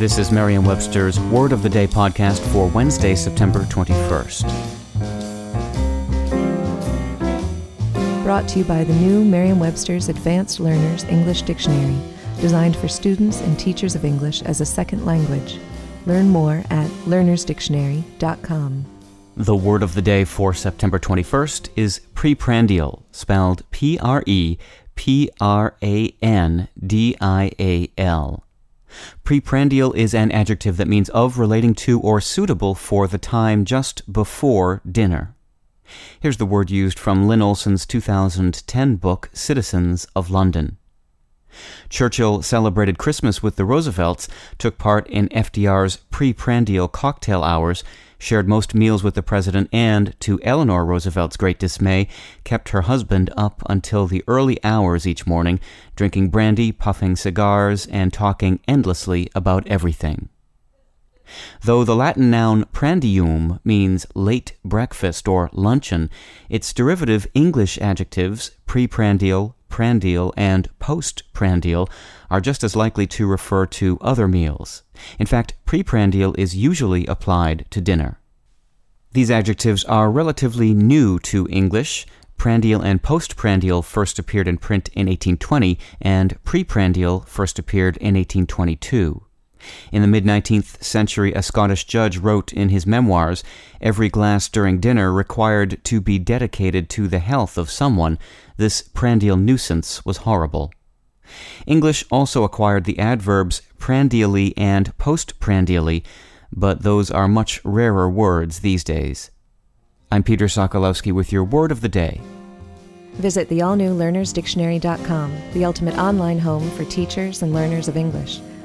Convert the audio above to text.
This is Merriam Webster's Word of the Day podcast for Wednesday, September 21st. Brought to you by the new Merriam Webster's Advanced Learners English Dictionary, designed for students and teachers of English as a second language. Learn more at learnersdictionary.com. The word of the day for September 21st is preprandial, spelled P R E P R A N D I A L. Preprandial is an adjective that means of, relating to, or suitable for the time just before dinner. Here's the word used from Lynne Olson's 2010 book, Citizens of London. Churchill celebrated Christmas with the Roosevelts, took part in FDR's preprandial cocktail hours, shared most meals with the president, and, to Eleanor Roosevelt's great dismay, kept her husband up until the early hours each morning, drinking brandy, puffing cigars, and talking endlessly about everything. Though the Latin noun prandium means late breakfast or luncheon, its derivative English adjectives preprandial, prandial, and postprandial are just as likely to refer to other meals. In fact, preprandial is usually applied to dinner. These adjectives are relatively new to English. Prandial and postprandial first appeared in print in 1820, and preprandial first appeared in 1822. In the mid 19th century, a Scottish judge wrote in his memoirs Every glass during dinner required to be dedicated to the health of someone. This prandial nuisance was horrible. English also acquired the adverbs prandially and postprandially, but those are much rarer words these days. I'm Peter Sokolowski with your word of the day. Visit the all new learnersdictionary.com, the ultimate online home for teachers and learners of English.